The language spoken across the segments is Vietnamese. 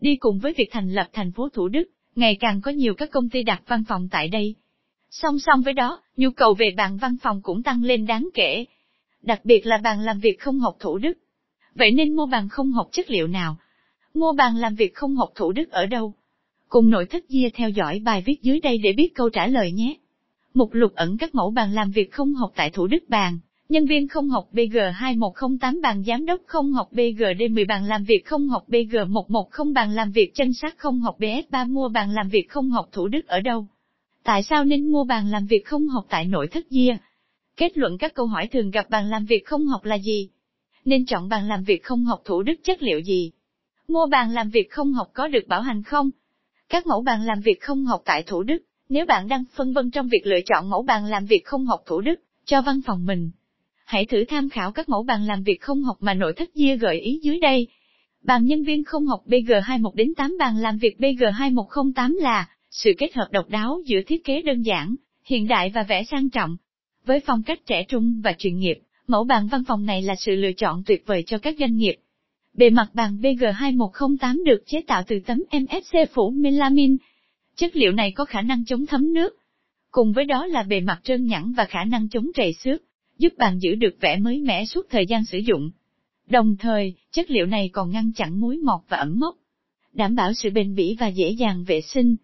Đi cùng với việc thành lập thành phố Thủ Đức, ngày càng có nhiều các công ty đặt văn phòng tại đây. Song song với đó, nhu cầu về bàn văn phòng cũng tăng lên đáng kể. Đặc biệt là bàn làm việc không học Thủ Đức. Vậy nên mua bàn không học chất liệu nào? Mua bàn làm việc không học Thủ Đức ở đâu? Cùng nội thất Gia theo dõi bài viết dưới đây để biết câu trả lời nhé. Mục lục ẩn các mẫu bàn làm việc không học tại Thủ Đức bàn. Nhân viên không học BG2108 bàn giám đốc không học BGD10 bàn làm việc không học BG110 bàn làm việc chân sát không học BS3 mua bàn làm việc không học Thủ Đức ở đâu? Tại sao nên mua bàn làm việc không học tại nội thất Gia? Kết luận các câu hỏi thường gặp bàn làm việc không học là gì? Nên chọn bàn làm việc không học Thủ Đức chất liệu gì? Mua bàn làm việc không học có được bảo hành không? Các mẫu bàn làm việc không học tại Thủ Đức, nếu bạn đang phân vân trong việc lựa chọn mẫu bàn làm việc không học Thủ Đức, cho văn phòng mình, hãy thử tham khảo các mẫu bàn làm việc không học mà nội thất Gia gợi ý dưới đây. Bàn nhân viên không học BG21 đến 8 bàn làm việc BG2108 là sự kết hợp độc đáo giữa thiết kế đơn giản, hiện đại và vẻ sang trọng. Với phong cách trẻ trung và chuyên nghiệp, mẫu bàn văn phòng này là sự lựa chọn tuyệt vời cho các doanh nghiệp. Bề mặt bàn BG2108 được chế tạo từ tấm MFC phủ melamin. Chất liệu này có khả năng chống thấm nước. Cùng với đó là bề mặt trơn nhẵn và khả năng chống trầy xước, giúp bàn giữ được vẻ mới mẻ suốt thời gian sử dụng. Đồng thời, chất liệu này còn ngăn chặn muối mọt và ẩm mốc, đảm bảo sự bền bỉ và dễ dàng vệ sinh.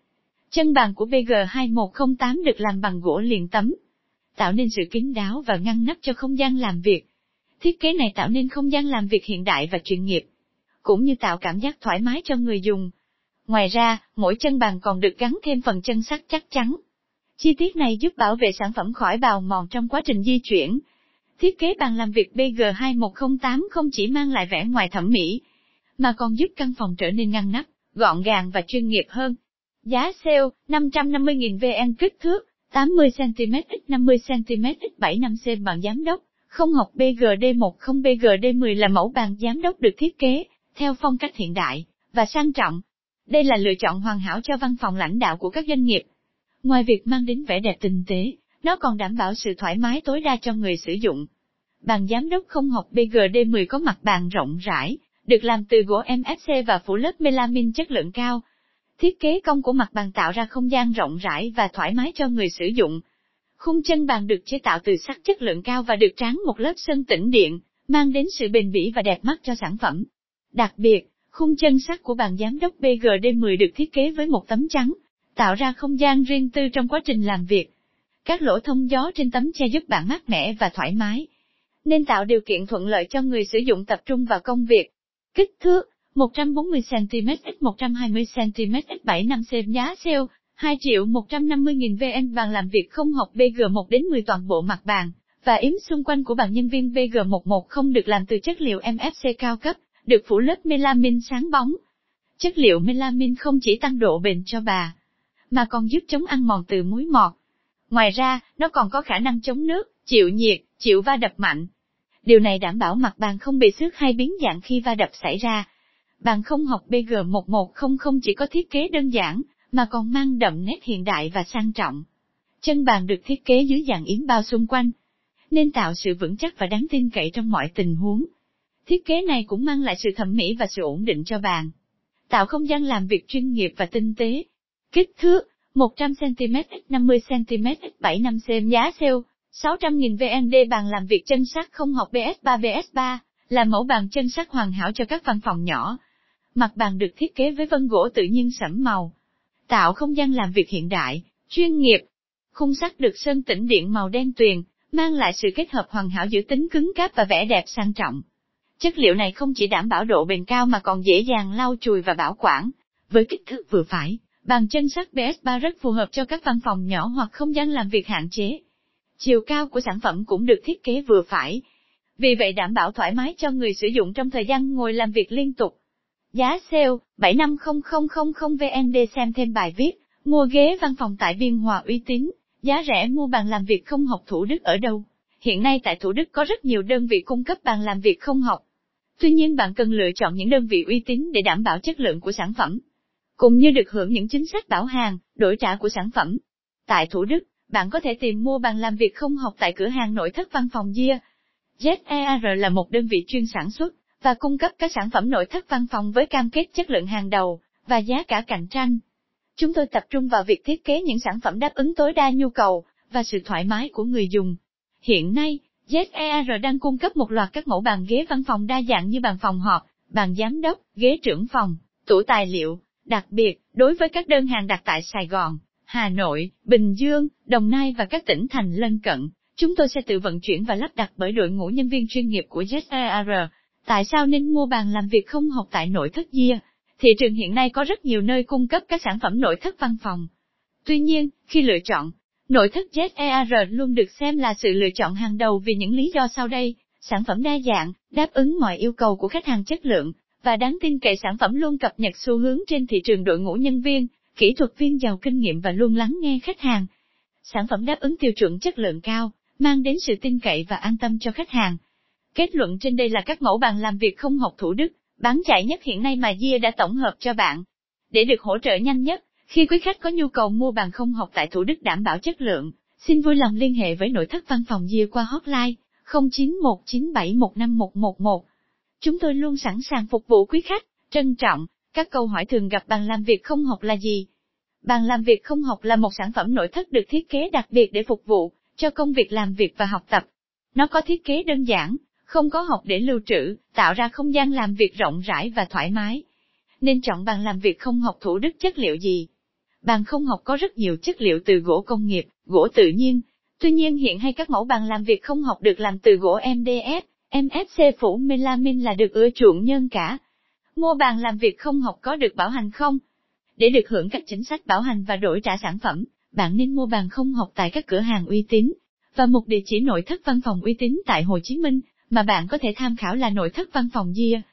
Chân bàn của BG2108 được làm bằng gỗ liền tấm, tạo nên sự kín đáo và ngăn nắp cho không gian làm việc. Thiết kế này tạo nên không gian làm việc hiện đại và chuyên nghiệp, cũng như tạo cảm giác thoải mái cho người dùng. Ngoài ra, mỗi chân bàn còn được gắn thêm phần chân sắt chắc chắn. Chi tiết này giúp bảo vệ sản phẩm khỏi bào mòn trong quá trình di chuyển. Thiết kế bàn làm việc BG2108 không chỉ mang lại vẻ ngoài thẩm mỹ, mà còn giúp căn phòng trở nên ngăn nắp, gọn gàng và chuyên nghiệp hơn. Giá sale 550.000 VN kích thước 80cm x 50cm x 75cm bằng giám đốc. Không học BGD10. không BGD10 là mẫu bàn giám đốc được thiết kế, theo phong cách hiện đại, và sang trọng. Đây là lựa chọn hoàn hảo cho văn phòng lãnh đạo của các doanh nghiệp. Ngoài việc mang đến vẻ đẹp tinh tế, nó còn đảm bảo sự thoải mái tối đa cho người sử dụng. Bàn giám đốc không học BGD10 có mặt bàn rộng rãi, được làm từ gỗ MFC và phủ lớp melamin chất lượng cao, Thiết kế cong của mặt bàn tạo ra không gian rộng rãi và thoải mái cho người sử dụng. Khung chân bàn được chế tạo từ sắt chất lượng cao và được tráng một lớp sơn tĩnh điện, mang đến sự bền bỉ và đẹp mắt cho sản phẩm. Đặc biệt, khung chân sắt của bàn giám đốc BGD10 được thiết kế với một tấm trắng, tạo ra không gian riêng tư trong quá trình làm việc. Các lỗ thông gió trên tấm che giúp bạn mát mẻ và thoải mái, nên tạo điều kiện thuận lợi cho người sử dụng tập trung vào công việc. Kích thước 140cm x 120cm x 75 cm giá sale, 2 triệu 150 nghìn VN bàn làm việc không học BG1 đến 10 toàn bộ mặt bàn, và yếm xung quanh của bàn nhân viên BG11 không được làm từ chất liệu MFC cao cấp, được phủ lớp melamin sáng bóng. Chất liệu melamin không chỉ tăng độ bền cho bà, mà còn giúp chống ăn mòn từ muối mọt. Ngoài ra, nó còn có khả năng chống nước, chịu nhiệt, chịu va đập mạnh. Điều này đảm bảo mặt bàn không bị xước hay biến dạng khi va đập xảy ra, Bàn không học BG1100 chỉ có thiết kế đơn giản, mà còn mang đậm nét hiện đại và sang trọng. Chân bàn được thiết kế dưới dạng yếm bao xung quanh, nên tạo sự vững chắc và đáng tin cậy trong mọi tình huống. Thiết kế này cũng mang lại sự thẩm mỹ và sự ổn định cho bàn. Tạo không gian làm việc chuyên nghiệp và tinh tế. Kích thước 100cm x 50cm x 75cm giá sale 600.000 VND bàn làm việc chân sắt không học BS3 BS3 là mẫu bàn chân sắt hoàn hảo cho các văn phòng nhỏ, Mặt bàn được thiết kế với vân gỗ tự nhiên sẫm màu, tạo không gian làm việc hiện đại, chuyên nghiệp. Khung sắt được sơn tĩnh điện màu đen tuyền, mang lại sự kết hợp hoàn hảo giữa tính cứng cáp và vẻ đẹp sang trọng. Chất liệu này không chỉ đảm bảo độ bền cao mà còn dễ dàng lau chùi và bảo quản. Với kích thước vừa phải, bàn chân sắt BS3 rất phù hợp cho các văn phòng nhỏ hoặc không gian làm việc hạn chế. Chiều cao của sản phẩm cũng được thiết kế vừa phải. Vì vậy đảm bảo thoải mái cho người sử dụng trong thời gian ngồi làm việc liên tục. Giá sale 750000 VND xem thêm bài viết, mua ghế văn phòng tại Biên Hòa uy tín, giá rẻ mua bàn làm việc không học Thủ Đức ở đâu. Hiện nay tại Thủ Đức có rất nhiều đơn vị cung cấp bàn làm việc không học. Tuy nhiên bạn cần lựa chọn những đơn vị uy tín để đảm bảo chất lượng của sản phẩm, cũng như được hưởng những chính sách bảo hàng, đổi trả của sản phẩm. Tại Thủ Đức, bạn có thể tìm mua bàn làm việc không học tại cửa hàng nội thất văn phòng Gia. ZER là một đơn vị chuyên sản xuất, và cung cấp các sản phẩm nội thất văn phòng với cam kết chất lượng hàng đầu và giá cả cạnh tranh. Chúng tôi tập trung vào việc thiết kế những sản phẩm đáp ứng tối đa nhu cầu và sự thoải mái của người dùng. Hiện nay, ZER đang cung cấp một loạt các mẫu bàn ghế văn phòng đa dạng như bàn phòng họp, bàn giám đốc, ghế trưởng phòng, tủ tài liệu. Đặc biệt, đối với các đơn hàng đặt tại Sài Gòn, Hà Nội, Bình Dương, Đồng Nai và các tỉnh thành lân cận, chúng tôi sẽ tự vận chuyển và lắp đặt bởi đội ngũ nhân viên chuyên nghiệp của ZER. Tại sao nên mua bàn làm việc không học tại nội thất Gia? Thị trường hiện nay có rất nhiều nơi cung cấp các sản phẩm nội thất văn phòng. Tuy nhiên, khi lựa chọn, nội thất ZER luôn được xem là sự lựa chọn hàng đầu vì những lý do sau đây. Sản phẩm đa dạng, đáp ứng mọi yêu cầu của khách hàng chất lượng, và đáng tin cậy sản phẩm luôn cập nhật xu hướng trên thị trường đội ngũ nhân viên, kỹ thuật viên giàu kinh nghiệm và luôn lắng nghe khách hàng. Sản phẩm đáp ứng tiêu chuẩn chất lượng cao, mang đến sự tin cậy và an tâm cho khách hàng. Kết luận trên đây là các mẫu bàn làm việc không học thủ đức, bán chạy nhất hiện nay mà Gia đã tổng hợp cho bạn. Để được hỗ trợ nhanh nhất, khi quý khách có nhu cầu mua bàn không học tại Thủ Đức đảm bảo chất lượng, xin vui lòng liên hệ với nội thất văn phòng Gia qua hotline 0919715111. Chúng tôi luôn sẵn sàng phục vụ quý khách, trân trọng. Các câu hỏi thường gặp bàn làm việc không học là gì? Bàn làm việc không học là một sản phẩm nội thất được thiết kế đặc biệt để phục vụ cho công việc làm việc và học tập. Nó có thiết kế đơn giản, không có học để lưu trữ, tạo ra không gian làm việc rộng rãi và thoải mái. Nên chọn bàn làm việc không học thủ đức chất liệu gì? Bàn không học có rất nhiều chất liệu từ gỗ công nghiệp, gỗ tự nhiên. Tuy nhiên hiện hay các mẫu bàn làm việc không học được làm từ gỗ MDF, MFC phủ melamin là được ưa chuộng nhân cả. Mua bàn làm việc không học có được bảo hành không? Để được hưởng các chính sách bảo hành và đổi trả sản phẩm, bạn nên mua bàn không học tại các cửa hàng uy tín. Và một địa chỉ nội thất văn phòng uy tín tại Hồ Chí Minh, mà bạn có thể tham khảo là nội thất văn phòng Gia,